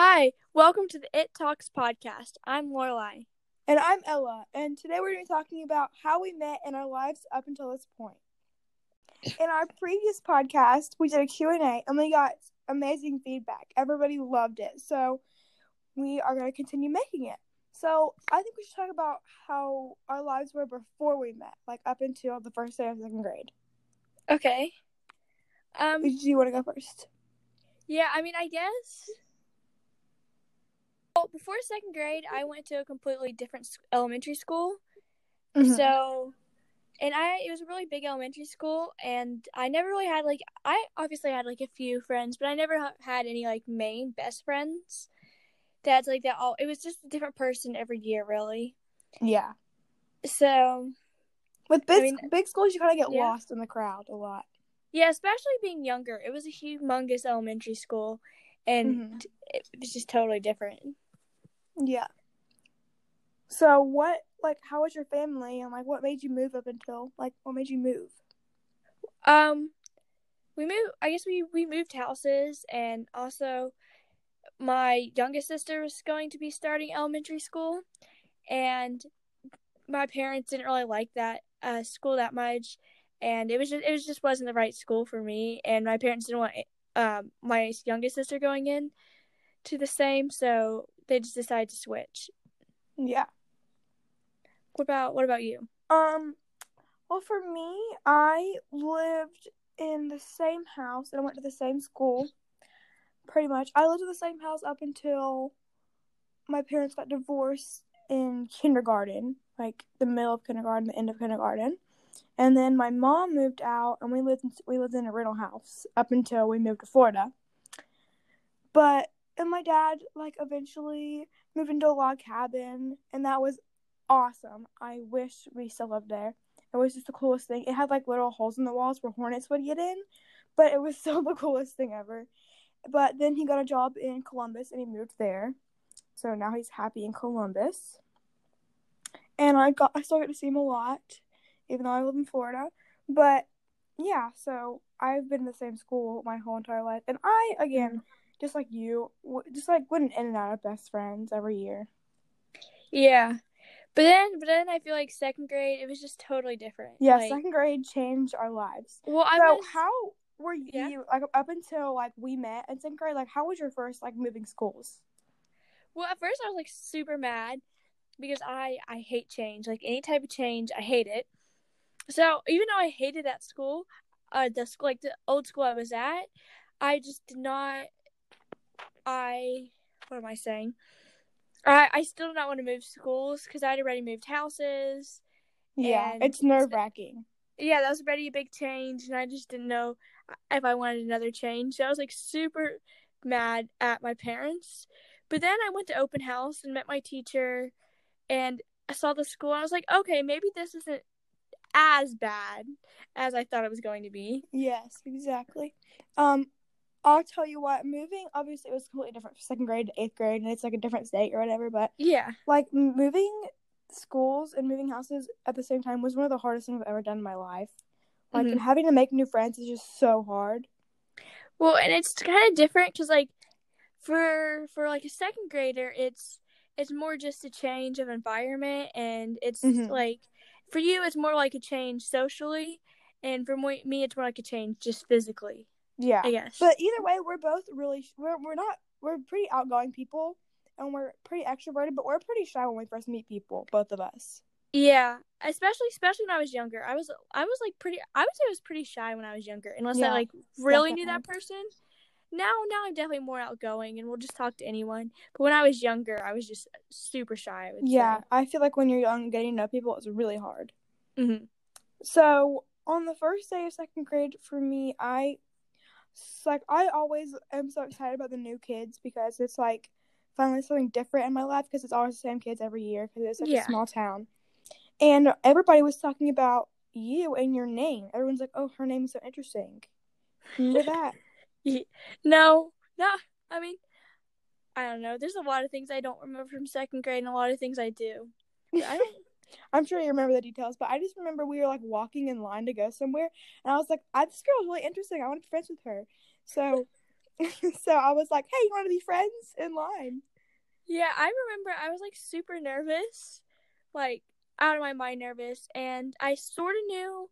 Hi, welcome to the It Talks podcast. I'm Lorelai. And I'm Ella, and today we're going to be talking about how we met in our lives up until this point. In our previous podcast, we did a Q&A and we got amazing feedback. Everybody loved it. So, we are going to continue making it. So, I think we should talk about how our lives were before we met, like up until the first day of second grade. Okay. Um Do you want to go first? yeah, I mean, I guess well, before second grade, I went to a completely different elementary school. Mm-hmm. So, and I it was a really big elementary school, and I never really had like I obviously had like a few friends, but I never ha- had any like main best friends. That's like that. All it was just a different person every year, really. yeah. So With big, mean- big schools, you kind of get Yeah. lost in the crowd a lot. yeah, especially being younger, it was a humongous elementary school, and it was just totally different. Yeah. So what like how was your family and like what made you move up until like what made you move? Um, we moved. I guess we we moved houses, and also my youngest sister was going to be starting elementary school, and my parents didn't really like that uh, school that much, and it was just it was just wasn't the right school for me, and my parents didn't want um my youngest sister going in to the same, so they just decided to switch. Yeah. What about what about you? Um well for me, I lived in the same house and I went to the same school. Pretty much. I lived in the same house up until my parents got divorced in kindergarten, like the middle of kindergarten, the end of kindergarten. And then my mom moved out and we lived in, we lived in a rental house up until we moved to Florida. But and my dad like eventually moved into a log cabin and that was awesome. I wish we still lived there. It was just the coolest thing. It had like little holes in the walls where hornets would get in, but it was still the coolest thing ever. But then he got a job in Columbus and he moved there. So now he's happy in Columbus. And I got I still get to see him a lot, even though I live in Florida. But yeah, so I've been in the same school my whole entire life. And I again, just like you, just like went in and out of best friends every year. Yeah. But then but then I feel like second grade it was just totally different. Yeah, Like, second grade changed our lives. Well, I so was how were you Yeah. like up until like we met in second grade? Like how was your first like moving schools? well at first I was like super mad because I I hate change. Like any type of change, I hate it. So even though I hated that school, uh, the school like the old school I was at, I just did not. I what am I saying? I I still did not want to move schools because I'd already moved houses. Yeah, it's nerve wracking. yeah, that was already a big change, and I just didn't know if I wanted another change. So I was like super mad at my parents. But then I went to open house and met my teacher, and I saw the school, and I was like, okay, maybe this isn't as bad as I thought it was going to be. Yes, exactly. Um, I'll tell you what. Moving obviously it was completely different from second grade to eighth grade, and it's like a different state or whatever. But Yeah, like moving schools and moving houses at the same time was one of the hardest things I've ever done in my life. Like Mhm. and having to make new friends is just so hard. well, and it's kind of different because like for for like a second grader, it's it's more just a change of environment, and it's Mhm. like for you, it's more like a change socially, and for me, it's more like a change just physically. Yeah. I guess. But either way, we're both really we're we're not we're pretty outgoing people and we're pretty extroverted, but we're pretty shy when we first meet people, both of us. yeah, especially especially when I was younger, I was I was like pretty. I would say I was pretty shy when I was younger, unless I like really knew that person. Now, now I'm definitely more outgoing and will just talk to anyone. But when I was younger, I was just super shy. I Yeah, I feel like when you're young, getting to know people is really hard. say. hmm So on the first day of second grade for me, I like I always am so excited about the new kids because it's like finally something different in my life because it's always the same kids every year because it's such Yeah. a small town. And everybody was talking about you and your name. Everyone's like, "Oh, her name is so interesting." Remember that? No, no. I mean, I don't know. There's a lot of things I don't remember from second grade, and a lot of things I do. I don't. I'm sure you remember the details, but I just remember we were like walking in line to go somewhere, and I was like, I, "This girl's really interesting. I want to be friends with her." So so I was like, "Hey, you want to be friends in line?" Yeah, I remember I was like super nervous, like out of my mind nervous, and I sort of knew.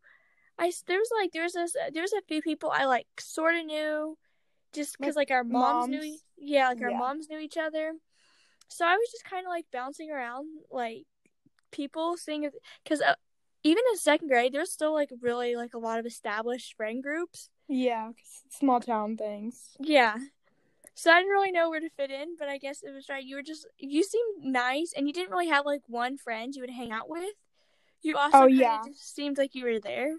I there was like there was this there was a few people I like sort of knew, just because like, like, our moms, moms, knew yeah like our yeah. moms knew each other, so I was just kind of like bouncing around like people seeing because uh, even in second grade there's still like really like a lot of established friend groups. Yeah, small town things. Yeah, so I didn't really know where to fit in, but I guess it was right. You were just you seemed nice, and you didn't really have like one friend you would hang out with. You also oh, yeah. just seemed like you were there.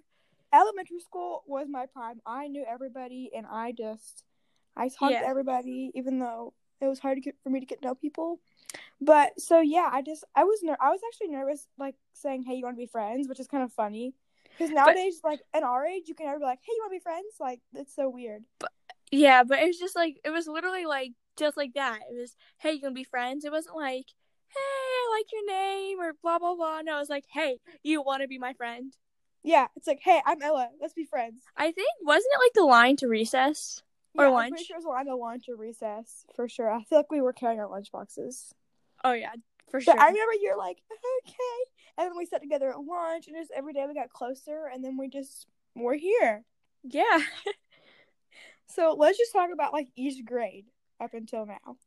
Elementary school was my prime. I knew everybody, and I just I talked yeah. to everybody, even though it was hard to get for me to get to know people. But so yeah, I just I was ner- I was actually nervous, like saying, "Hey, you want to be friends?" Which is kind of funny because nowadays, but, like in our age, you can never be like, "Hey, you want to be friends?" Like it's so weird. But yeah, but it was just like it was literally like just like that. It was, hey, you gonna be friends? It wasn't like, hey, I like your name or blah blah blah. No, it was like, hey, you want to be my friend? Yeah, it's like, hey, I'm Ella. Let's be friends. I think wasn't it like the line to recess or yeah, lunch? I'm pretty sure it was line to lunch or recess for sure. I feel like we were carrying our lunch boxes. Oh yeah, for sure. But I remember you're like, okay, and then we sat together at lunch, and just every day we got closer, and then we just were here. Yeah. So let's just talk about like each grade up until now.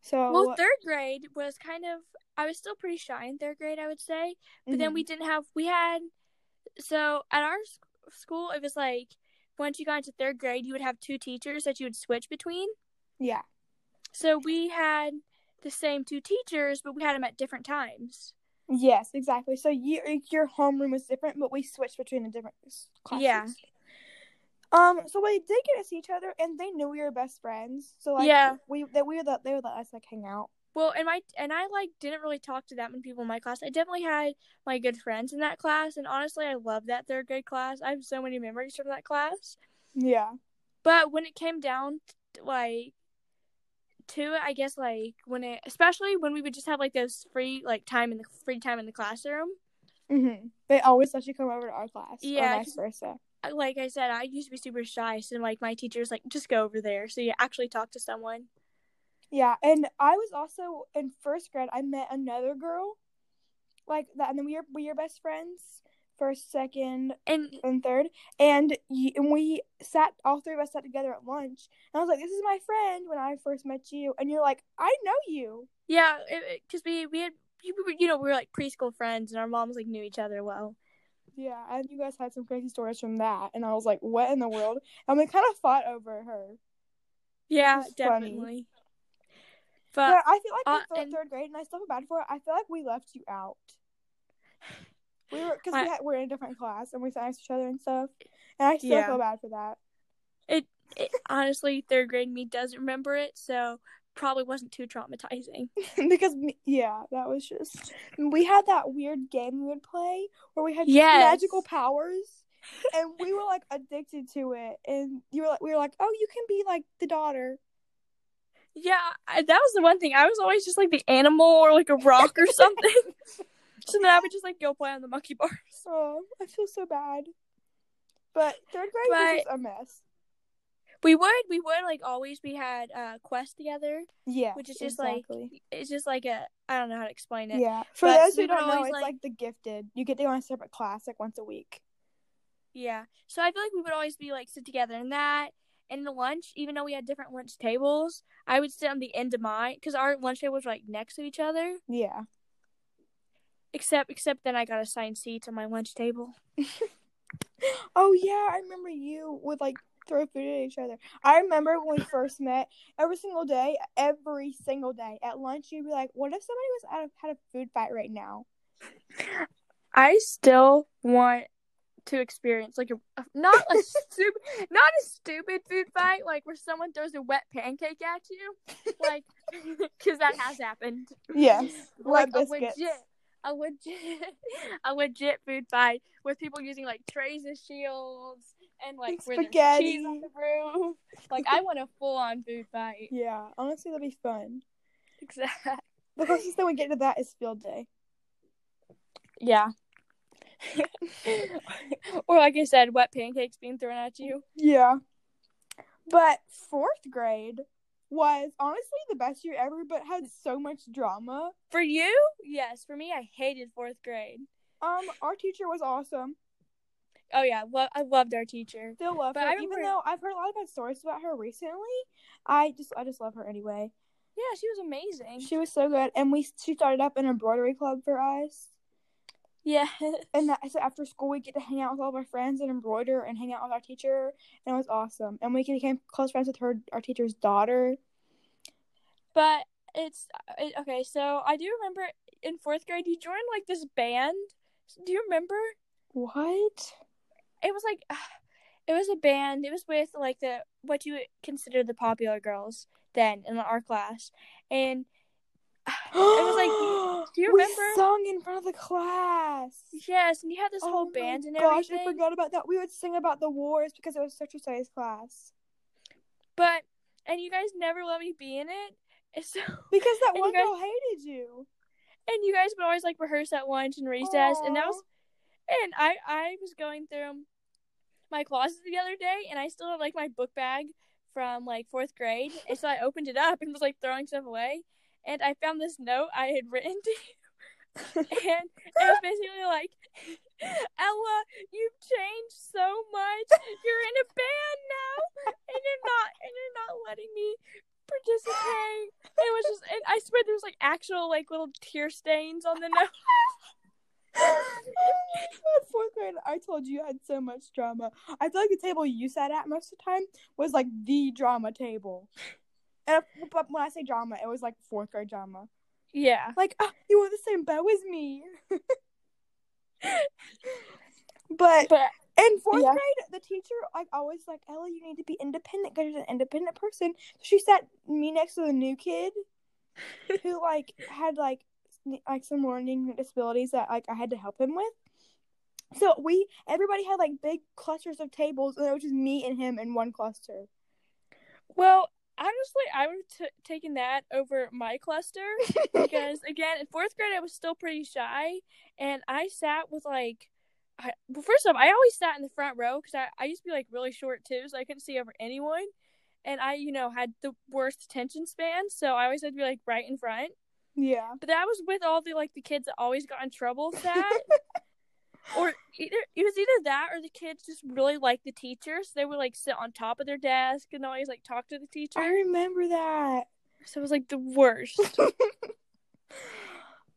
So well, third grade was kind of I was still pretty shy in third grade, I would say. But mm-hmm. then we didn't have we had so at our school it was like once you got into third grade, you would have two teachers that you would switch between. Yeah. So we had the same two teachers, but we had them at different times. Yes, exactly. So you, your homeroom was different, but we switched between the different classes. Yeah. Um, so we did get to see each other, and they knew we were best friends. So like, yeah, we that we were that they would let us like hang out. Well, and my and I like didn't really talk to that many people in my class. I definitely had my good friends in that class, and honestly, I love that third grade class. I have so many memories from that class. Yeah. But when it came down, to, like, to I guess like when it, especially when we would just have like those free like time in the free time in the classroom. Mhm. They always let you come over to our class. Yeah. Or vice versa like I said, I used to be super shy, so like my teacher's like, just go over there, so you actually talk to someone. Yeah, and I was also in first grade. I met another girl, like that, and then we were we were best friends, first, second, and and third, and and we sat all three of us sat together at lunch, and I was like, "This is my friend." When I first met you, and you're like, "I know you." Yeah, because we we had you know we were like preschool friends, and our moms like knew each other well. Yeah, and you guys had some crazy stories from that, and I was like, "What in the world?" And we kind of fought over her. Yeah, definitely. Funny. But, but, I feel like uh, in third grade, and I still feel bad for it. I feel like we left you out. We were because we had, we're in a different class and we sat next to each other and stuff, and I still yeah. feel bad for that. It, it honestly, third grade me doesn't remember it, so probably wasn't too traumatizing. because yeah, that was just we had that weird game we would play where we had yes. magical powers and we were like addicted to it and you were like we were like, "Oh, you can be like the daughter." Yeah, I, that was the one thing. I was always just like the animal or like a rock or something. so then I would just like go play on the monkey bars. Oh, I feel so bad. But third grade but, was just a mess. We would, we would like always. We had uh quest together. Yeah, which is just exactly. like it's just like a I don't know how to explain it. Yeah, for those who don't know, it's like, like, the gifted. You get to go on a separate class like once a week. Yeah, so I feel like we would always be like sit together in that. And in the lunch, even though we had different lunch tables, I would sit on the end of mine because our lunch tables were like next to each other. Yeah. Except, except then I got assigned seats on my lunch table. oh yeah, I remember you would like throw food at each other. I remember when we first met, every single day, every single day at lunch, you'd be like, "What if somebody was out of had a food fight right now?" I still want to experience like a not a stupid not a stupid food fight like where someone throws a wet pancake at you like because that has happened yes like a legit a legit a legit food fight with people using like trays as shields and like there's cheese on the roof. Like I want a full on food fight. Yeah, honestly, that'd be fun. Exactly. The closest thing we get to that is field day. Yeah. or like I said, wet pancakes being thrown at you. Yeah. But fourth grade was honestly the best year ever, but had so much drama. For you, yes. For me, I hated fourth grade. Um, our teacher was awesome. Oh yeah, lo- I loved our teacher. Still love But her, I even though I've heard a lot of bad stories about her recently. I just, I just love her anyway. Yeah, she was amazing. She was so good, and we she started up an embroidery club for us. Yeah. And that so after school, we get to hang out with all of our friends and embroider and hang out with our teacher, and it was awesome. And we became close friends with her, our teacher's daughter. But it's it, okay. So I do remember in fourth grade you joined like this band. Do you remember? What? It was like it was a band. It was with like the what you would consider the popular girls then in our class, and it was like- do you we remember? sung in front of the class. yes, and you had this Oh whole band and gosh, everything. I forgot about that. We would sing about the wars because it was such a studies class. But and you guys never let me be in it. And So Because that one guys- girl hated you. and you guys would always like rehearse at lunch and recess, and that was and I I was going through my closet the other day, and I still have like my book bag from like fourth grade, and so I opened it up and was like throwing stuff away, and I found this note I had written to you, and it was basically like. Ella, you've changed so much. You're in a band now, and you're not, and you're not letting me participate. It was just, and I swear there was like actual like little tear stains on the note. Fourth grade, I told you I had so much drama. I feel like the table you sat at most of the time was like the drama table. And if- but when I say drama, it was like fourth grade drama. Yeah. Like, ah, you wore the same bow as me. but But in fourth Yeah. grade, the teacher like always like Ella, you need to be independent because you're an independent person. So she sat me next to the new kid who like had like like some learning disabilities that like I had to help him with. So we everybody had like big clusters of tables, and it was just me and him in one cluster. well, honestly, I would have t- taken that over my cluster because again, in fourth grade, I was still pretty shy, and I sat with like. I, well, first off, I always sat in the front row because I, I used to be like really short too, so I couldn't see over anyone. And I, you know, had the worst attention span, so I always had to be like right in front. yeah. But that was with all the like the kids that always got in trouble sat. or either it was either that or the kids just really liked the teacher, so they would like sit on top of their desk and always like talk to the teacher. I remember that. So it was like the worst.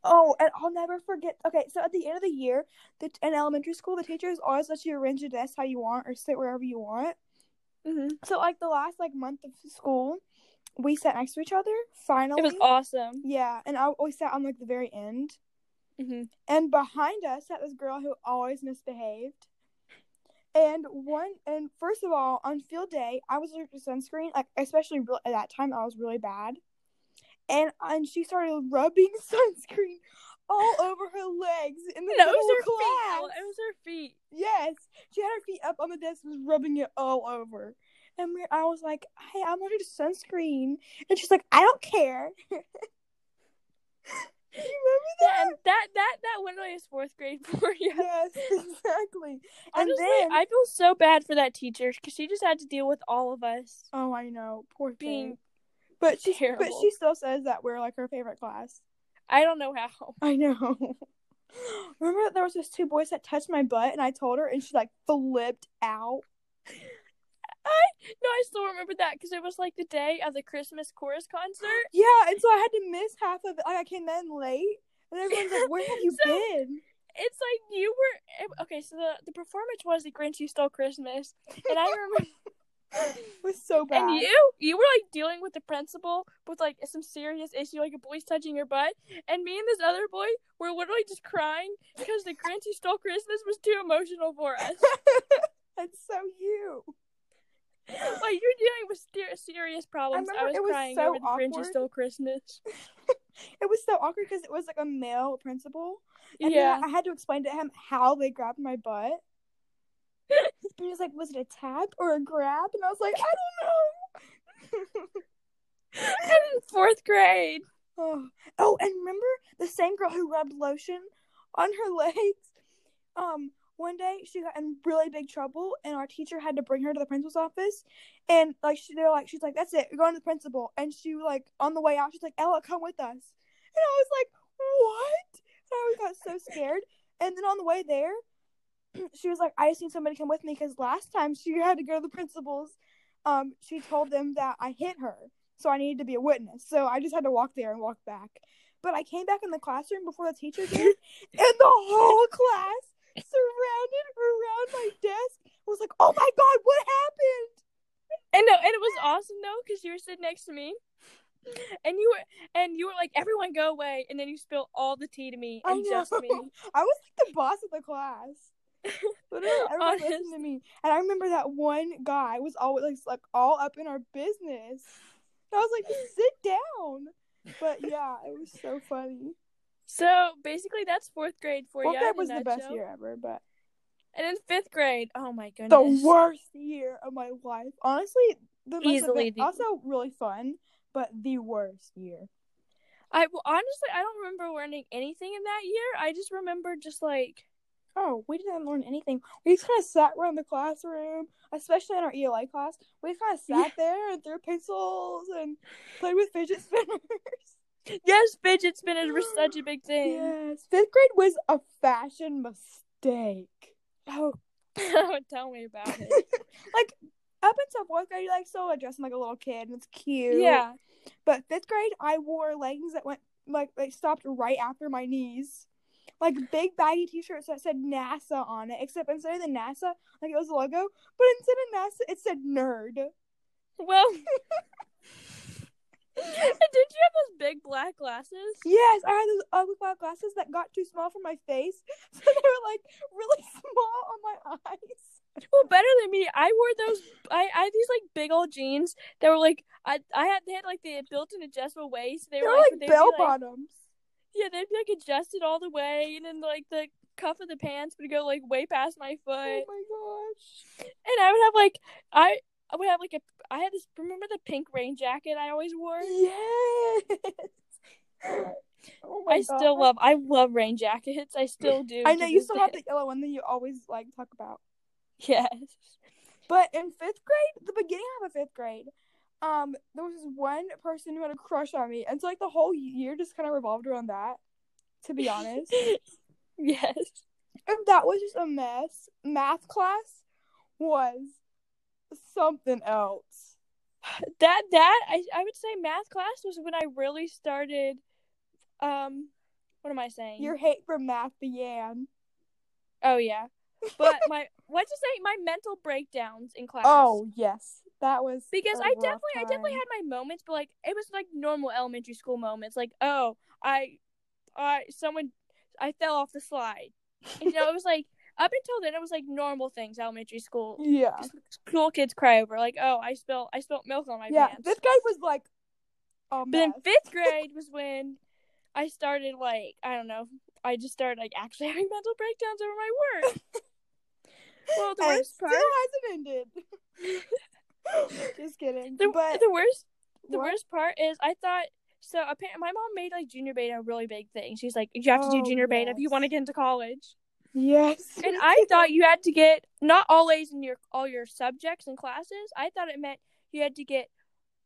Oh, and I'll never forget. Okay, so at the end of the year, the, in elementary school, the teachers always let you arrange your desk how you want or sit wherever you want. hmm So like the last like month of school, we sat next to each other. Finally, It was awesome. yeah, and I always sat on like the very end. Hmm And behind us sat this girl who always misbehaved. And one, and first of all, on field day, I was allergic to sunscreen. Like especially real- at that time, I was really bad. And and she started rubbing sunscreen all over her legs in the No, it was of her feet. class. Ella. It was her feet. Yes, she had her feet up on the desk, was rubbing it all over. And we, I was like, "Hey, I'm allergic to sunscreen," and she's like, "I don't care." you remember that? And that that that literally is fourth grade for you. yes, exactly. And Honestly, then, I feel so bad for that teacher because she just had to deal with all of us oh, I know, poor being. thing. But she, but she still says that we're like her favorite class. I don't know how. I know. Remember that there was those two boys that touched my butt, and I told her, and she like flipped out. No, I still remember that because it was like the day of the Christmas chorus concert. Yeah, and so I had to miss half of it. Like I came in late, and everyone's like, "Where have you So- been?" It's like you were okay. So the the performance was the Grinch Who Stole Christmas, and I remember, It was so bad. and you you were like dealing with the principal with like some serious issue, like a boy's touching your butt, and me and this other boy were literally just crying because the Grinch Who Stole Christmas was too emotional for us. That's so you. like you're dealing with ser- serious problems. I, remember was crying so over the Grinch awkward. Stole Christmas. It was so awkward because it was like a male principal, and yeah. I had to explain to him how they grabbed my butt. and he was like, "Was it a tap or a grab?" And I was like, "I don't know." in fourth grade. oh. oh, and remember the same girl who rubbed lotion on her legs? Um, one day she got in really big trouble, and our teacher had to bring her to the principal's office. And like she, they're like, she's like, "That's it, you're going to the principal." And she like on the way out, she's like, "Ella, come with us." And I was like, "What?" And I got so scared. And then on the way there, she was like, "I just need somebody to come with me because last time she had to go to the principal's, um, she told them that I hit her, so I needed to be a witness. So I just had to walk there and walk back." But I came back in the classroom before the teacher did, and the whole class surrounded around my desk I was like, "Oh my god, what happened?" And no, and it was awesome though because you were sitting next to me, and you were and you were like, "Everyone go away," and then you spilled all the tea to me I and just me. I was like the boss of the class. Literally, everyone Honest. listened to me, and I remember that one guy was always like, like all up in our business. And I was like, "Sit down." But yeah, it was so funny. So basically, that's fourth grade for Fourth you. grade was the best year ever, but And in fifth grade, oh my goodness, the worst year of my life. Honestly, the Easily the- also really fun, but the worst year. I well, honestly, I don't remember learning anything in that year. I just remember just like Oh, we didn't learn anything. We just kind of sat around the classroom, especially in our ELA class. We kind of sat there and threw pencils and played with fidget spinners. yes, fidget spinners were such a big thing. yes, fifth grade was a fashion mistake. Oh, tell me about it. Like up until fourth grade, you like still dressing like a little kid and it's cute. yeah, But fifth grade, I wore leggings that went like they stopped right after my knees. Like big baggy t-shirts that said NASA on it, except instead of the NASA, like it was a logo, but instead of NASA, it said nerd. well. Did you have those big black glasses? Yes, I had those ugly black glasses that got too small for my face, so they were like really small on my eyes. Well, better than me. I wore those. I, I had these like big old jeans that were like I I had they had like the built-in adjustable waist. They They were like, like bell be, like bottoms. yeah they'd be like adjusted all the way, and then like the cuff of the pants would go like way past my oh foot, Oh my gosh. and I would have like I I would have like a I had this remember the pink rain jacket I always wore. Yes. Oh my I still love I love rain jackets. I still do. I know you still have the yellow one that you always like talk about. yes. But in fifth grade, the beginning of fifth grade, um, there was this one person who had a crush on me, and so like the whole year just kind of revolved around that. To be honest, yes. and that was just a mess. Math class was something else. that that I I would say math class was when I really started. Um, what am I saying? Your hate for math began. oh yeah, but my what to say my mental breakdowns in class. Oh yes, that was because I definitely I definitely had my moments, but like it was like normal elementary school moments. Like oh I, I someone I fell off the slide. you know it was like up until then it was like normal things elementary school. yeah, School kids cry over like oh I spilled I spilled milk on my yeah. pants. This guy was like But then fifth grade was when I started like I don't know. I just started like actually having mental breakdowns over my work. well, the worst still part, hasn't ended. just kidding. the, but the worst, the What? worst part is I thought so. Apparently, my mom made like junior beta a really big thing. She's like, you have to do Oh, junior beta if you want to get into college. Yes, And I thought you had to get not all A's in your all your subjects and classes. I thought it meant you had to get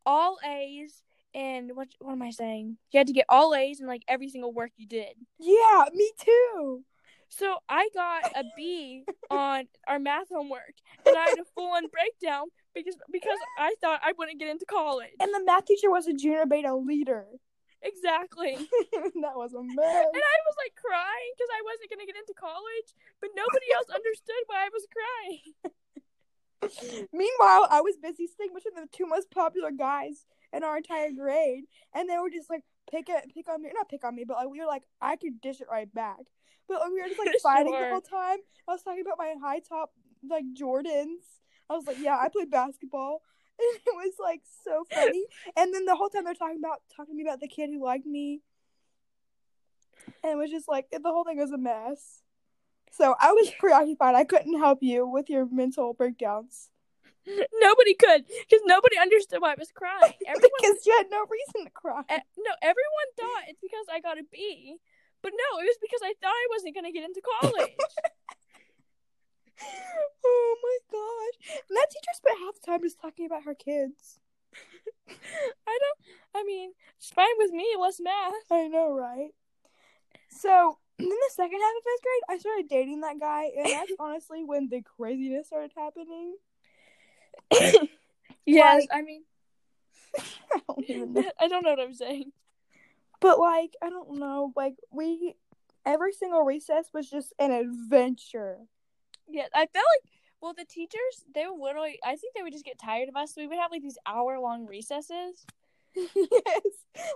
all A's and what what am I saying? You had to get all A's in like every single work you did. yeah, me too. So I got a B on our math homework, and I had a full on breakdown because because I thought I wouldn't get into college. And the math teacher was a junior beta leader. Exactly. That was a mess. And I was like crying because I wasn't gonna get into college, but nobody else understood why I was crying. Meanwhile, I was busy sitting between the two most popular guys in our entire grade, and they were just like pick it, pick on me, not pick on me, but like we were like I could dish it right back. But like, we were just like fighting the whole time. I was talking about my high top like Jordans. I was like, yeah, I played basketball. And it was like so funny. And then the whole time they're talking about talking to me about the kid who liked me. And it was just like the whole thing was a mess. So I was preoccupied. I couldn't help you with your mental breakdowns. nobody could because nobody understood why I was crying. Everyone, because you had no reason to cry. eh, no, everyone thought it's because I got a B, but no, it was because I thought I wasn't gonna get into college. oh my gosh. And that teacher spent half the time just talking about her kids. I don't. I mean, fine with me. It was math. I know, right? So then the second half of fifth grade, I started dating that guy, and that's honestly when the craziness started happening. yes, Like- I mean, I don't even know. I don't know what I'm saying. But like, I don't know. Like we, every single recess was just an adventure. Yeah, I felt like well, the teachers they would literally. I think they would just get tired of us. We would have like these hour long recesses. yes,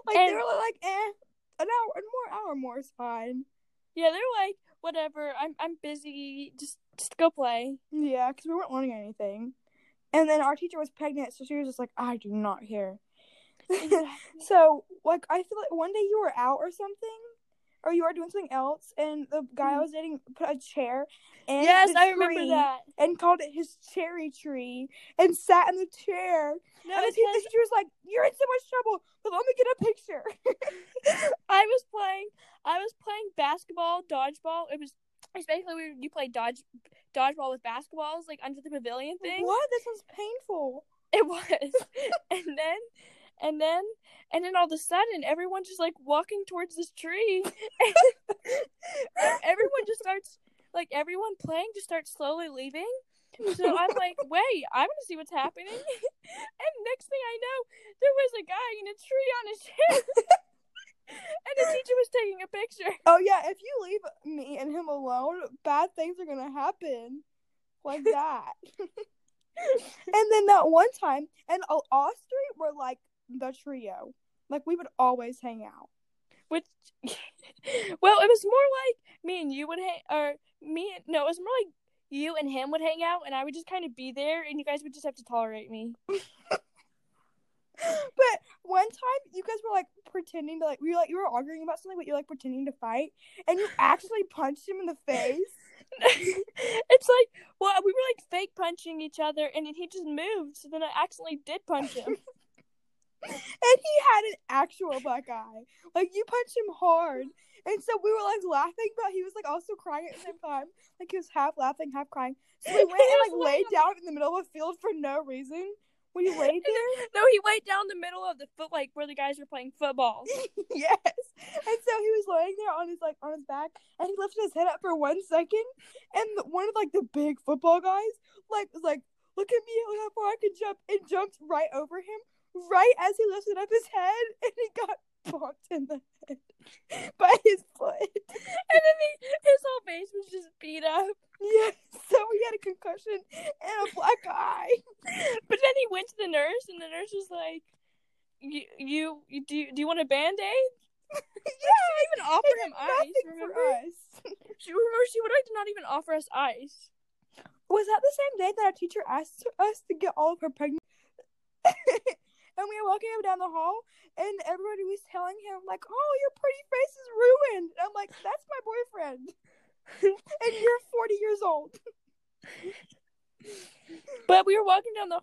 like they were like, eh, an hour, and more hour more is fine. Yeah, they're like whatever. I'm I'm busy. Just just go play. Yeah, because we weren't learning anything. And then our teacher was pregnant, so she was just like, I do not care. so, like, I feel like one day you were out or something, or you are doing something else, and the guy I mm. was dating put a chair in yes, the I remember that. and called it his cherry tree and sat in the chair. No, and the teacher was like, You're in so much trouble, but let me get a picture. I was playing. I was playing basketball, dodgeball. It was. It's basically where you play dodge dodgeball with basketballs, like under the pavilion thing. what? This was painful. It was. and then and then and then all of a sudden everyone's just like walking towards this tree. everyone just starts like everyone playing just starts slowly leaving. So I'm like, wait, I want to see what's happening. and next thing I know, there was a guy in a tree on a chair. and the teacher was taking a picture. Oh yeah, if you leave me and him alone, bad things are gonna happen. Like that. and then that one time, and three were like the trio. Like we would always hang out. Which well, it was more like me and you would hang or me and no, it was more like you and him would hang out and I would just kind of be there and you guys would just have to tolerate me. But one time, you guys were like pretending to like we were like you were arguing about something, but you're like pretending to fight, and you actually punched him in the face. it's like well, we were like fake punching each other and then he just moved, so then I accidentally did punch him. And he had an actual black eye. Like you punched him hard. And so we were like laughing, but he was like also crying at the same time. Like he was half laughing, half crying. So we went and like laid down in the middle of a field for no reason. When you laid there, no, he laid down the middle of the foot like where the guys were playing football. yes. And so he was laying there on his like on his back, and he lifted his head up for one second, and one of like the big football guys like was like, "Look at me, look how far I can jump," and jumped right over him, right as he lifted up his head, and he got bonked in the head by his foot. and then he, his whole face was just beat up. Yes, so he had a concussion and a black eye. But then he went to the nurse and the nurse was like you, you, you do, you, do you want a band aid? yeah, she even offer him ice, remember? for us. She remember she would like not even offer us ice. Was that the same day that our teacher asked us to get all of her pregnant? And we were walking up down the hall, and everybody was telling him like, "Oh, your pretty face is ruined." And I'm like, "That's my boyfriend." and you're 40 years old. But we were walking down the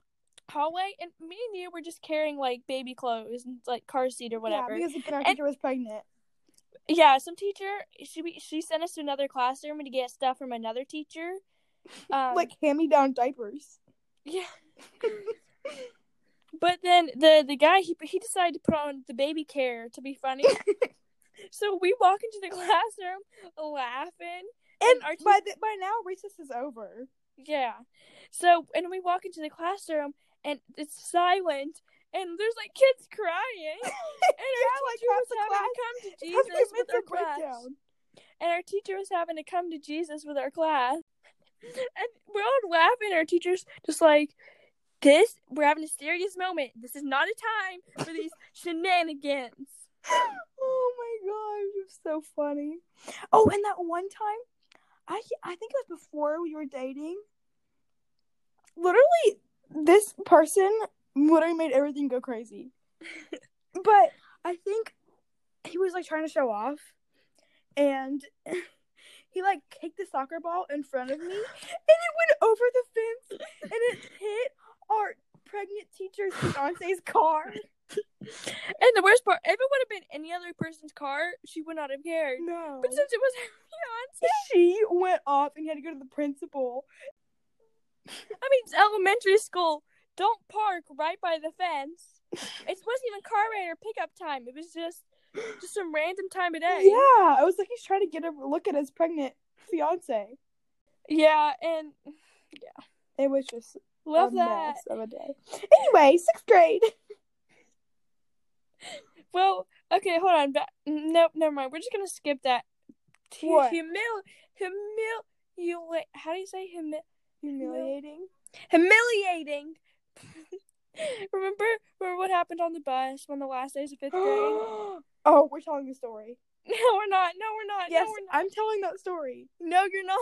hallway and me and you were just carrying like baby clothes and like car seat or whatever. Yeah, because our And- teacher was pregnant. Yeah, some teacher she she sent us to another classroom to get stuff from another teacher. Um, like hand-me-down diapers. yeah. But then the the guy he he decided to put on the baby care to be funny. so we walk into the classroom laughing. And our by the, by now, recess is over. Yeah. So and we walk into the classroom and it's silent and there's like kids crying. And our Yeah, like teacher half was having class to come to Jesus with our class. breakdown. And our teacher was having to come to Jesus with our class. And we're all laughing. Our teacher's just like, this, we're having a serious moment. This is not a time for these shenanigans. oh my gosh, you're so funny. Oh, and that one time, I I think it was before we were dating. Literally, this person literally made everything go crazy. but I think he was like trying to show off, and he like kicked the soccer ball in front of me, and it went over the fence, and it hit our pregnant teacher's fiance's car. And the worst part, if it would have been any other person's car, she would not have cared. No. But since it was her fiance, she went off and had to go to the principal. I mean, it's elementary school. Don't park right by the fence. It wasn't even car ride or pickup time. It was just just some random time of day. Yeah, I was like, he's trying to get a look at his pregnant fiance. Yeah, and yeah, It was just love a that. mess of a day. Anyway, sixth grade. Well, okay, hold on. Ba- nope, never mind. We're just gonna skip that. T- What? Humil, humil, you wait. How do you say humil? Humiliating. Humiliating. remember, remember what happened on the bus on the last days of fifth grade? oh, we're telling the story. no, we're not. No, we're not. Yes, no, we're not. I'm telling that story. No, you're not.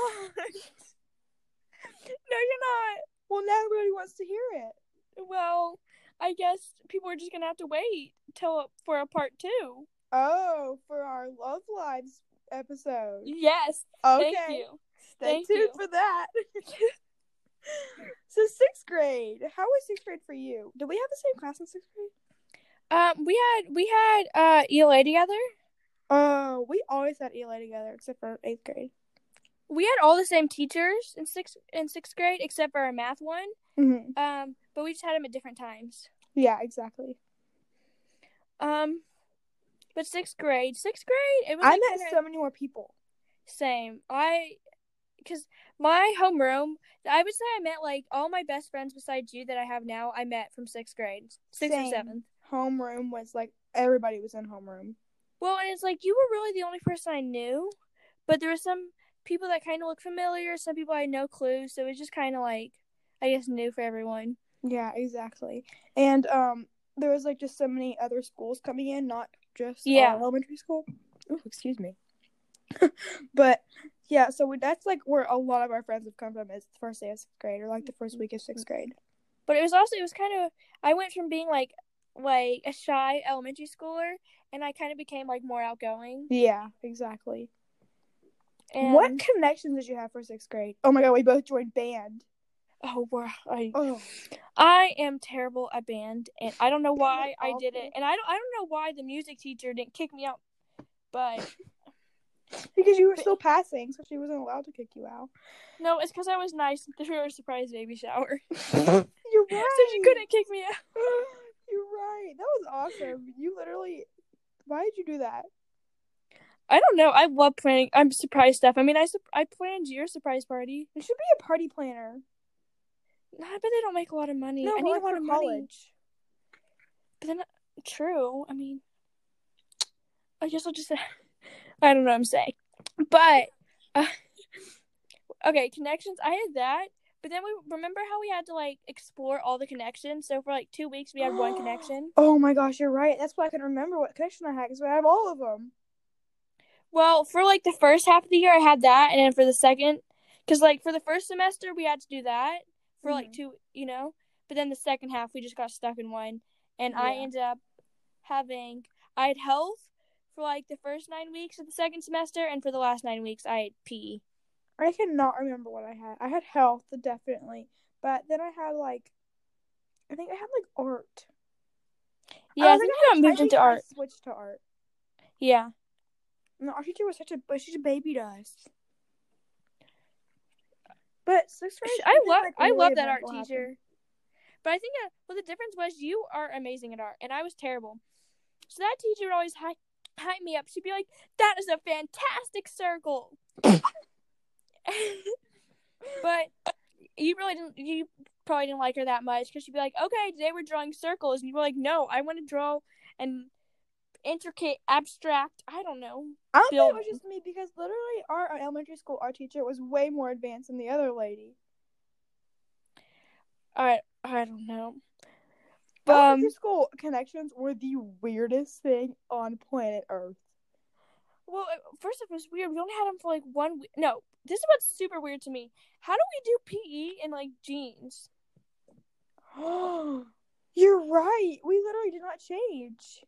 no, you're not. Well, now everybody wants to hear it. Well, I guess people are just gonna have to wait till for a part two. Oh, for our Love Lives episode. Yes. Okay. Thank you. Stay Thank tuned you. for that. so sixth grade. How was sixth grade for you? Did we have the same class in sixth grade? Um, we had we had uh ELA together. Oh, we always had ELA together except for eighth grade. We had all the same teachers in sixth in sixth grade except for our math one. Mm-hmm. Um, but we just had them at different times. Yeah, exactly. Um, but sixth grade, sixth grade, it was I like met so many more people. same. I, cause my homeroom, I would say I met like all my best friends besides you that I have now. I met from sixth grade, sixth Same. or seventh. Homeroom was like everybody was in homeroom. Well, and it's like you were really the only person I knew, but there was some people that kind of look familiar. Some people I had no clue, so it was just kind of like I guess new for everyone. Yeah, exactly. And um, there was like just so many other schools coming in, not just Yeah. elementary school. Oh, excuse me. but yeah, so we, that's like where a lot of our friends have come from is the first day of sixth grade or like the first week of sixth grade. But it was also it was kind of I went from being like like a shy elementary schooler, and I kind of became like more outgoing. Yeah, exactly. And What connections did you have for sixth grade? Oh my god, we both joined band. Oh, wow. I Oh, I am terrible at band, and I don't know why Band I did it, and I don't I don't know why the music teacher didn't kick me out, but because you were still passing, so she wasn't allowed to kick you out. no, it's because I was nice and threw her a surprise baby shower, You're right. so she couldn't kick me out. You're right. That was awesome. You literally. Why did you do that? I don't know. I love planning. I'm surprise stuff. I mean, I sup- I planned your surprise party. You should be a party planner. Nah, I bet they don't make a lot of money. No, I need a lot of money. college. But then, true. I mean, I guess I'll just. Say I don't know what I'm saying, but uh, okay, connections. I had that, but then we remember how we had to like explore all the connections. So for like two weeks, we had one connection. Oh my gosh, you're right. That's why I can remember what connection I had because I have all of them. Well, for like the first half of the year, I had that, and then for the second, because like for the first semester, we had to do that for like Mhm. two, you know. But then the second half, we just got stuck in one, and I ended up having I had health for like the first nine weeks of the second semester, and for the last nine weeks, I had PE. I cannot remember what I had. I had health, definitely, but then I had like, I think I had like art. Yeah, I was think like, I got moved into I art. Switched to art. Yeah, No, our teacher was such a, but she's a baby to us. But sixth grade, I love like, I love that art teacher. But I think uh, well, the difference was you are amazing at art, and I was terrible. So that teacher would always hype, hype me up. She'd be like, "That is a fantastic circle." but you really didn't. You probably didn't like her that much because she'd be like, "Okay, today we're drawing circles," and you were like, "No, I want to draw an intricate, abstract. I don't know." I don't think it was just me because literally our, elementary school art teacher was way more advanced than the other lady. I I don't know. But um, elementary school connections were the weirdest thing on planet Earth. Well, first off, it was weird. We only had them for like one week. No, this is what's super weird to me. How do we do PE in like jeans? You're right. We literally did not change.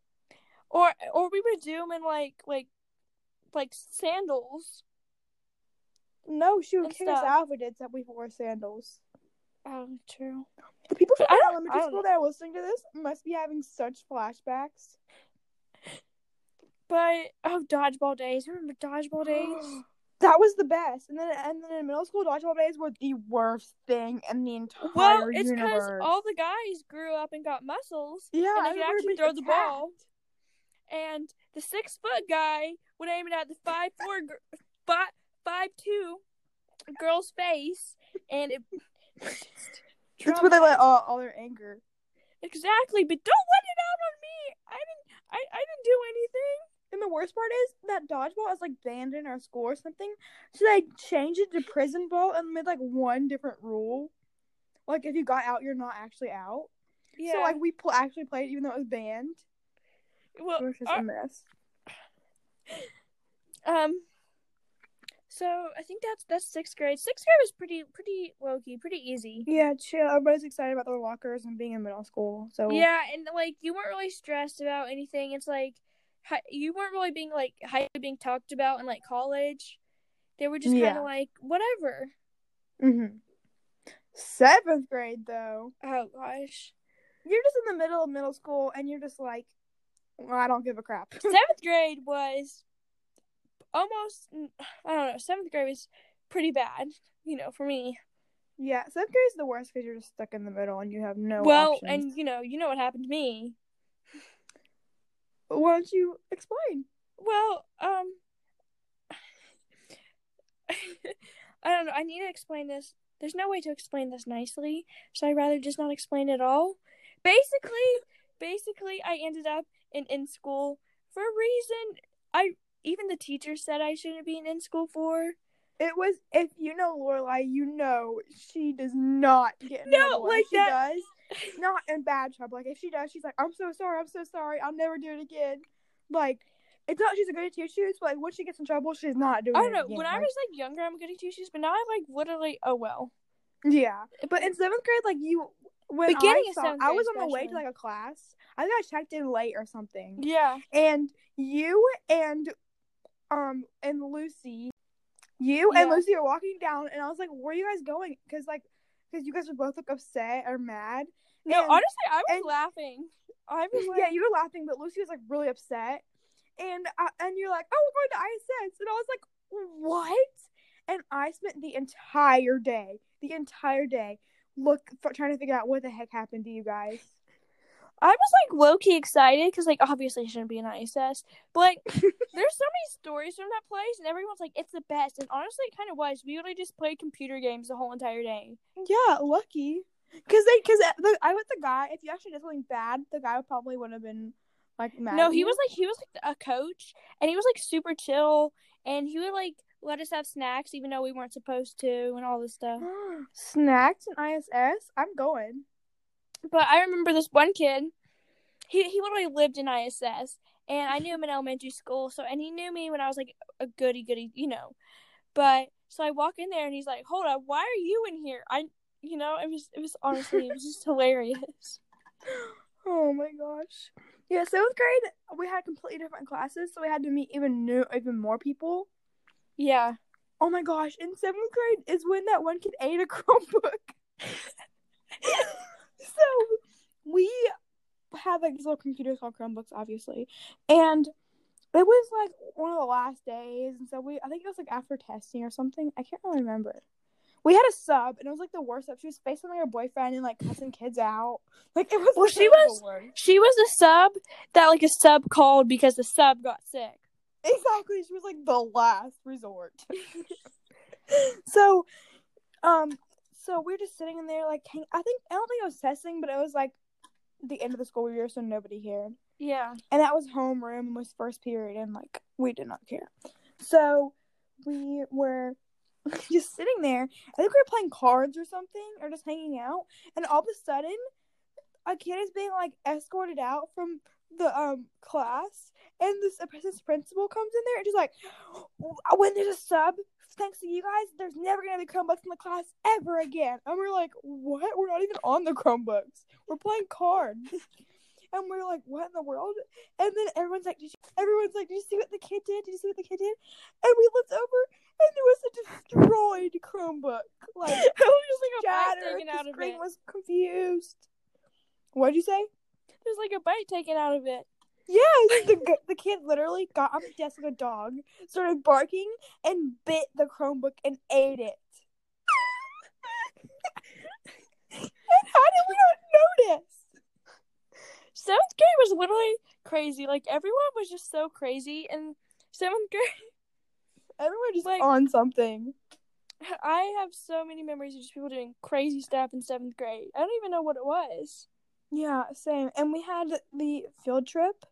Or or we would do them in like like like sandals. No, she would And kick us out if we did that we wore sandals. Oh, true. The people from elementary school that are listening to this must be having such flashbacks. But oh, dodgeball days. Remember dodgeball days? That was the best. And then and then in middle school, dodgeball days were the worst thing in the entire Well, it's because all the guys grew up and got muscles, yeah, and they could actually throw the ball. And the six foot guy would aim it at the five four, five, five two girl's face, and it. That's where they let all, all their anger. exactly, but don't let it out on me. I didn't. I, I didn't do anything. And the worst part is that dodgeball is like banned in our school or something. So they changed it to prison ball and made like one different rule. Like if you got out, you're not actually out. Yeah. So like we pl- actually played even though it was banned. Well, It was just uh, a mess. Um. So I think that's that's sixth grade. Sixth grade was pretty pretty low key, pretty easy. Yeah, chill. Everybody's excited about their lockers and being in middle school. So Yeah, and like you weren't really stressed about anything. It's like hi- you weren't really being like highly being talked about in like college. They were just kind of like whatever. hmm Seventh grade though, Oh gosh. you're just in the middle of middle school and you're just like, I don't give a crap. Seventh grade was almost I don't know. Seventh grade was pretty bad, you know, for me. yeah, seventh grade is the worst because you're just stuck in the middle and you have no well, options. and you know, you know what happened to me. why don't you explain? Well, um, I don't know. I need to explain this. There's no way to explain this nicely, so I'd rather just not explain at all. Basically, basically, I ended up in in school for a reason. I even the teacher said I shouldn't be in in school for. It was if you know Lorelai, you know she does not get in No, trouble. Like if she that- does not in bad trouble. Like if she does, she's like, I'm so sorry, I'm so sorry, I'll never do it again. Like it's not she's a good two shoes, but like when she gets in trouble, she's not doing I don't know. again. When I was like younger, I'm getting two shoes, but now I'm like literally. Oh well. Yeah. But in seventh grade, like you when Beginning I saw I was on the way to like a class. I think I checked in late or something. Yeah. And you and um and Lucy you and Lucy are walking down and I was like, Where are you guys going? Because like because you guys were both like upset or mad. No, And- honestly, I was and- laughing. I was like, yeah, you were laughing, but Lucy was like really upset. And I, and you're like, Oh, we're going to ISS and I was like, What? And I spent the entire day, the entire day, look for, trying to figure out what the heck happened to you guys. I was like low key excited because like obviously it shouldn't be an ISS, but like there's so many stories from that place, and everyone's like it's the best. And honestly, it kind of was. We literally just played computer games the whole entire day. Yeah, lucky. Cause they, cause uh, the, I with the guy. If you actually did something bad, the guy probably would have been like mad. no, he was like he was like a coach, and he was like super chill, and he would like let us have snacks even though we weren't supposed to, and all this stuff. snacks and ISS. I'm going. But I remember this one kid. He he literally lived in ISS, and I knew him in elementary school. So and he knew me when I was like a goody goody, you know. But so I walk in there, and he's like, "Hold up, why are you in here?" I, you know, it was it was honestly it was just hilarious. Oh my gosh. Yeah, seventh grade we had completely different classes, so we had to meet even new, even more people. Yeah. Oh my gosh! In seventh grade is when that one kid ate a Chromebook. so we had like these little computers called Chromebooks, obviously, and it was like one of the last days, and so we I think it was like after testing or something. I can't really remember. We had a sub, and it was like the worst sub. She was FaceTiming her boyfriend and like cussing kids out. Like it was. Well, she was- worst. She was a sub that like a sub called because the sub got sick. Exactly. She was like the last resort. so, um, so we're just sitting in there, like, hang- I think, I don't think it was testing, but it was like the end of the school year, so nobody cared. Yeah. And that was homeroom was first period, and like, we did not care. So, we were just sitting there. I think we were playing cards or something, or just hanging out, and all of a sudden, a kid is being like escorted out from the um class and this assistant principal comes in there and she's like when there's a sub thanks to you guys there's never gonna be chromebooks in the class ever again. And we're like what? We're not even on the chromebooks. We're playing cards. And we're like what in the world? And then everyone's like did you, everyone's like did you see what the kid did? Did you see what the kid did? And we looked over and there was a destroyed chromebook. Like it was just like a bite taken out the of screen it. was confused. What'd you say? There's like a bite taken out of it. Yes, the the kid literally got on the desk like a dog, started barking, and bit the Chromebook and ate it. and how did we not notice? Seventh grade was literally crazy. Like everyone was just so crazy in seventh grade. Everyone just Like- on something. I have so many memories of just people doing crazy stuff in seventh grade. I don't even know what it was. Yeah, same. And we had the field trip,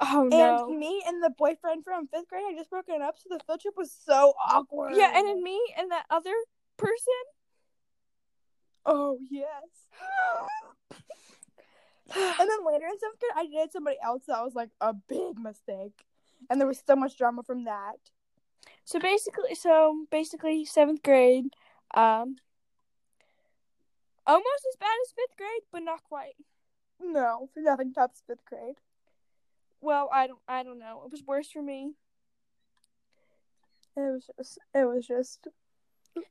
Oh and me and the boyfriend from fifth grade had just broken up, so the field trip was so awkward. Yeah, and then me and that other person. oh yes. And then later in seventh grade, I dated somebody else that was like a big mistake, and there was so much drama from that. So basically, so basically, seventh grade, um, almost as bad as fifth grade, but not quite. No, nothing tops fifth grade. Well, I don't, I don't know. It was worse for me. It was just, it was just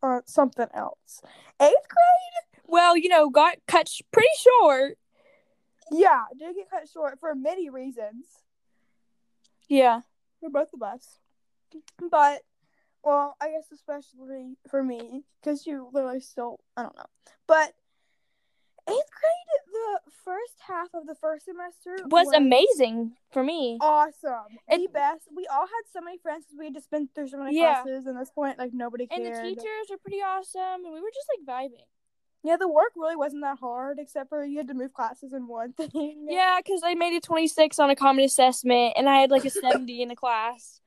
uh, something else. Eighth grade, Well, you know, got cut sh- pretty short. yeah, did get cut short for many reasons Yeah. for both of us. But, well, I guess especially for me, because you literally still, I don't know. But eighth grade, the first half of the first semester Was amazing for me. awesome. And- the best. We all had so many friends We had just been through so many Yeah. classes, and at this point, like nobody cared. And the teachers were pretty awesome, and we were just like vibing. Yeah, the work really wasn't that hard, except for you had to move classes in one thing. Yeah, because I made a 26 on a common assessment, and I had like a 70 in the class.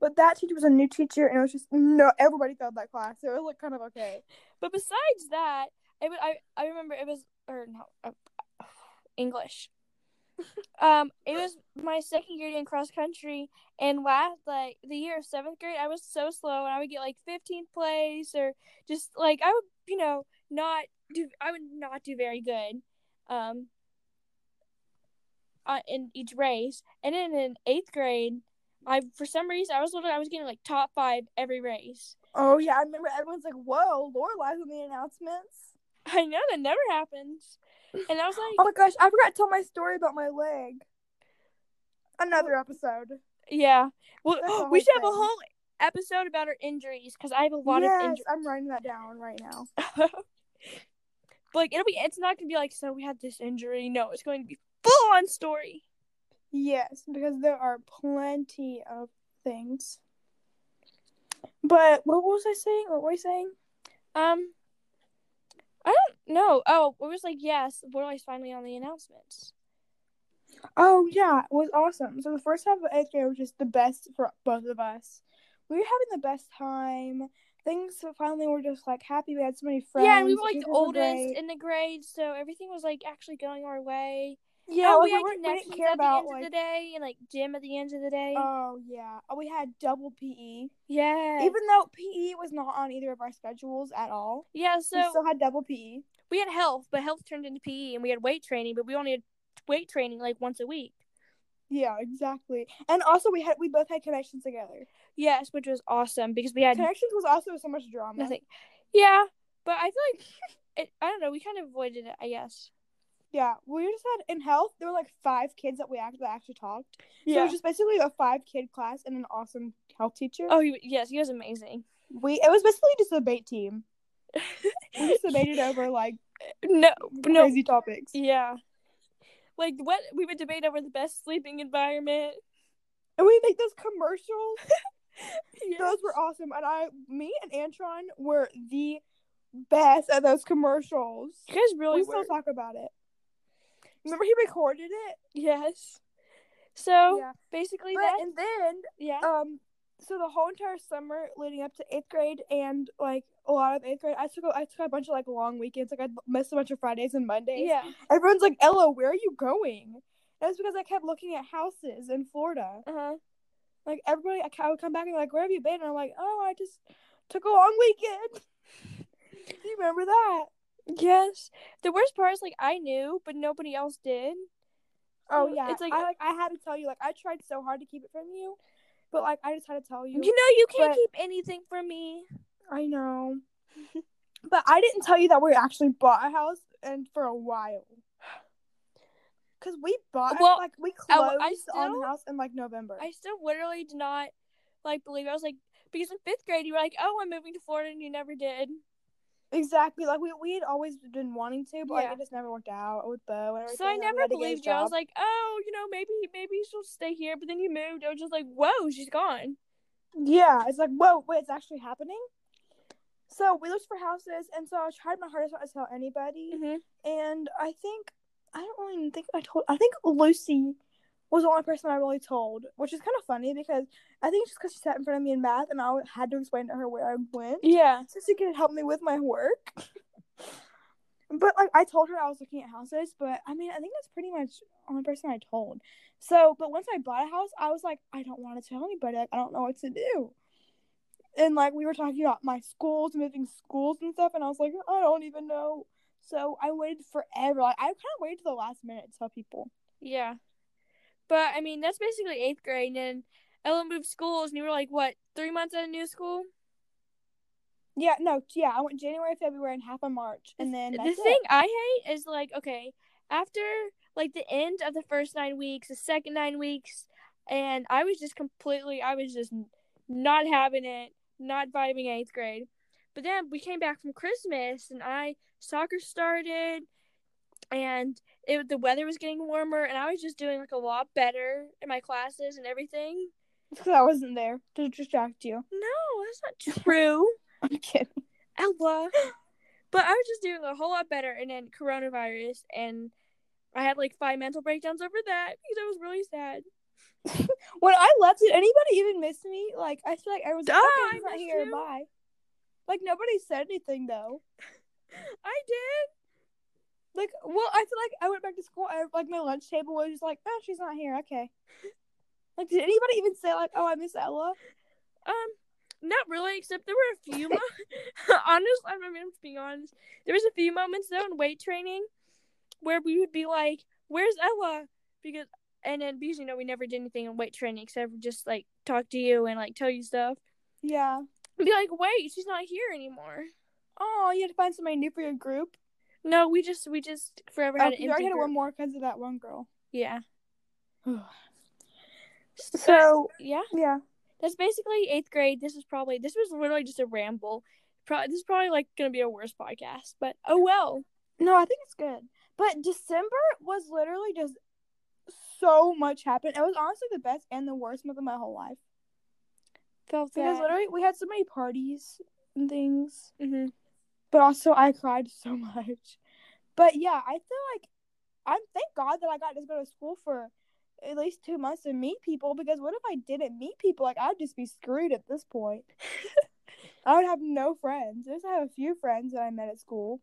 But that teacher was a new teacher, and it was just no. Everybody failed that class, so it was like kind of okay. But besides that, it was, I I remember it was or no uh, English. um, it was my second year in cross country, and last like the year of seventh grade, I was so slow, and I would get like 15th place or just like I would you know not do I would not do very good, um, uh, in each race, and then in eighth grade. I for some reason I was literally I was getting like top five every race. Oh yeah, I remember everyone's like, "Whoa, Lorelai's on the announcements." I know that never happens. And I was like, Oh my gosh, I forgot to tell my story about my leg. Another episode. yeah. Well, we should have a whole episode about our injuries because I have a lot yes, of injuries. I'm writing that down right now. like it'll be, it's not gonna be like, so we had this injury. No, it's going to be full on story. Yes, because there are plenty of things. But what was I saying? What were I saying? Um, I don't know. Oh, it was like yes, Lorelai's finally on the announcements. Oh yeah, it was awesome. So the first half of eighth grade was just the best for both of us. We were having the best time. Things finally were just like happy. We had so many friends. yeah, and we were like the were oldest in the grade, so everything was like actually going our way. Yeah, oh, like, we had we connections didn't care at the end like. of the day and like gym at the end of the day. Oh yeah, Oh, we had double PE. yeah, Even though PE was not on either of our schedules at all, yeah. So we still had double PE. we had health, but health turned into PE, and we had weight training, but we only had weight training like once a week. Yeah, exactly. And also we had we both had connections together. Yes, which was awesome because we had Connections was also so much drama. nothing. Yeah, but I feel like it. I don't know. We kind of avoided it. I guess. Yeah, we just had in health. There were like five kids that we actually that actually talked. So it was just basically a five kid class and an awesome health teacher. Oh, he, yes, he was amazing. We it was basically just a debate team. We just debated over like no, no. crazy topics. Yeah. Like what we would debate over the best sleeping environment. And we make those commercials. Yes. Those were awesome. And I me and Antron were the best at those commercials. You guys really we still talk about it. Remember he recorded it? Yes. So yeah. basically But that. and then Yeah. um so the whole entire summer leading up to eighth grade and like a lot of eighth grade, I took a, I took a bunch of like long weekends. Like I missed a bunch of Fridays and Mondays. yeah. Everyone's like, Ella, where are you going? It's because I kept looking at houses in Florida. Uh huh. Like everybody, I I would come back and be like, where have you been? And I'm like, oh, I just took a long weekend. Do you remember that? Yes. The worst part is like I knew, but nobody else did. Oh um, yeah, it's like- I like I had to tell you. Like I tried so hard to keep it from you, but like I just had to tell you. You know you can't But- keep anything from me. I know. but I didn't tell you that we actually bought a house and for a while. Because we bought, Well, like, we closed I on still- the house in like November. I still literally did not like believe. it. I was like, because in fifth grade you were like, oh, I'm moving to Florida, and you never did. Exactly. Like we we had always been wanting to, but like it just never worked out with Bo and everything. So I never had to get his believed you. I was like, oh, you know, maybe maybe she'll stay here. But then you moved. I was just like, whoa, she's gone. Yeah, it's like, whoa, wait, it's actually happening. So we looked for houses, and so I tried my hardest not to tell anybody. Mm-hmm. And I think I don't really even think I told. I think Lucy was the only person I really told, which is kind of funny because I think it's just because she sat in front of me in math, and I had to explain to her where I went, Yeah. so she could help me with my work. but like I told her I was looking at houses, but I mean I think that's pretty much the only person I told. So, but once I bought a house, I was like, I don't want to tell anybody. Like I don't know what to do. And like we were talking about my schools, moving schools and stuff, and I was like, I don't even know. So I waited forever. Like I kind of waited to the last minute to tell people. Yeah. But I mean, that's basically eighth grade, and then Ella moved schools, and you were like, what, three months at a new school? Yeah, no, yeah, I went January, February, and half of March, and then the thing it. I hate is like, okay, after like the end of the first nine weeks, the second nine weeks, and I was just completely, I was just not having it, not vibing eighth grade. But then we came back from Christmas, and I soccer started, and it the weather was getting warmer, and I was just doing like a lot better in my classes and everything. Because I wasn't there to distract you. No, that's not true. I'm kidding. Ella. But I was just doing a whole lot better, and then coronavirus, and I had like five mental breakdowns over that because I was really sad. When I left, did anybody even miss me? Like, I feel like I was like, Duh, okay, I he's not here. you. Bye. Like nobody said anything though. I did. Like, well, I feel like I went back to school. I, like my lunch table was just like, oh, she's not here. Okay. Like, did anybody even say like, oh, I miss Ella? Um, not really, except there were a few. Mo- honest, I mean, I'm being honest. There was a few moments though in weight training where we would be like, "Where's Ella?" Because and then because you know we never did anything in weight training except for just like talk to you and like tell you stuff. Yeah. And be like, "Wait, she's not here anymore." Oh, you had to find somebody new for your group. No, we just we just forever Oh, had an you already had one more because of that one girl. Yeah. So Yeah, yeah, that's basically eighth grade. This is probably this was literally just a ramble. Probably this is probably like gonna be a worse podcast, but oh well. no, I think it's good. But December was literally just so much happened. It was honestly the best and the worst month of my whole life Felt because that. literally we had so many parties and things. hmm but also I cried so much. But yeah, I feel like I'm thank God that I got to go to school for at least two months and meet people because what if I didn't meet people? Like I'd just be screwed at this point. I would have no friends. I just have a few friends that I met at school.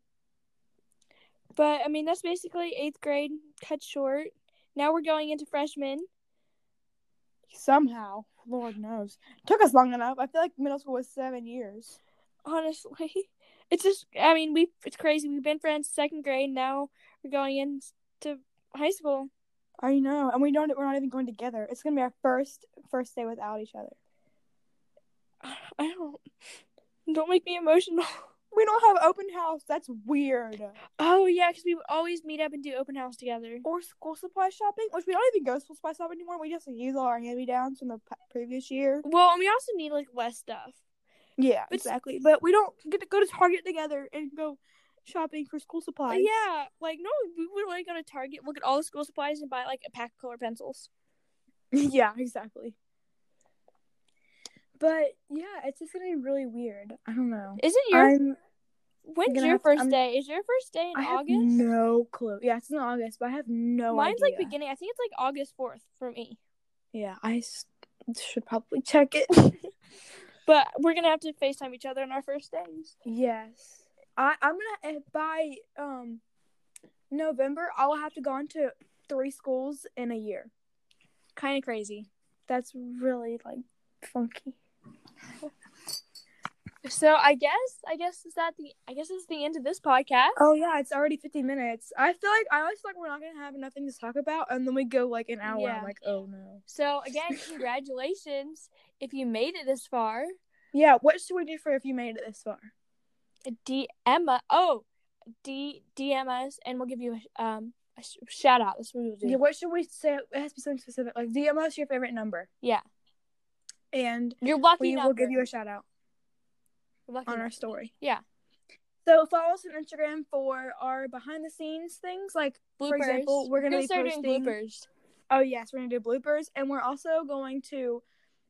But I mean, that's basically eighth grade cut short. Now we're going into freshman. Somehow, Lord knows, took us long enough. I feel like middle school was seven years. Honestly, it's just I mean we it's crazy. We've been friends second grade. Now we're going into high school. I know, and we don't. We're not even going together. It's gonna be our first first day without each other. I don't don't make me emotional. We don't have open house. That's weird. Oh yeah, because we would always meet up and do open house together. or school supply shopping, which we don't even go school supply shopping anymore. We just use all our hand me downs from the p- previous year. Well, and we also need like less stuff. Yeah, But- exactly. But we don't get to go to Target together and go shopping for school supplies. yeah, like no, we would like go to Target, look at all the school supplies, and buy like a pack of color pencils. yeah, exactly. But yeah, it's just gonna be really weird. I don't know. Isn't your I'm when's your have to- first day? Is your first day in I have August? no clue. Yeah, it's in August, but I have no Mine's idea. like beginning. I think it's like August fourth for me. Yeah, I should probably check it. But we're gonna have to Facetime each other on our first days. yes, I I'm gonna by um November I'll have to go on to three schools in a year. Kind of crazy. That's really like funky. So I guess I guess is that the I guess it's the end of this podcast. Oh yeah, it's already 50 minutes. I feel like I always feel like we're not gonna have nothing to talk about, and then we go like an hour. Yeah. I'm like, oh no. So again, congratulations if you made it this far. Yeah, what should we do for if you made it this far? DM us- oh D DM us and we'll give you a um a sh- shout out. That's what we'll do. Yeah, what should we say? It has to be something specific. Like DM us your favorite number, Yeah. and Your lucky we number. will give you a shout out lucky on our story. Yeah. So follow us on Instagram for our behind the scenes things. Like bloopers. for example, we're gonna, be start posting. doing bloopers. Oh yes, we're gonna do bloopers, and we're also going to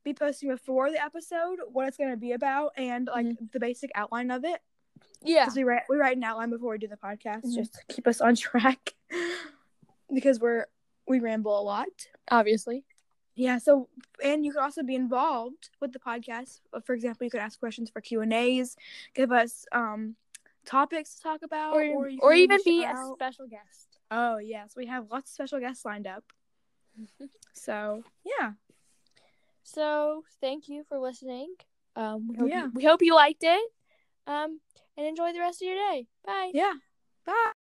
be posting before the episode what it's gonna be about and like the basic outline of it. Yeah. Because we write we write an outline before we do the podcast Mhm. just to keep us on track. because we're we ramble a lot. Obviously. Yeah, so and you could also be involved with the podcast. For example, you could ask questions for Q and A's, give us um topics to talk about, Or, or, or, even be a out- special guest. Oh yes, we have lots of special guests lined up. So yeah, So thank you for listening. Um, we hope Yeah. you, we hope you liked it. Um, and enjoy the rest of your day. Bye. yeah. Bye.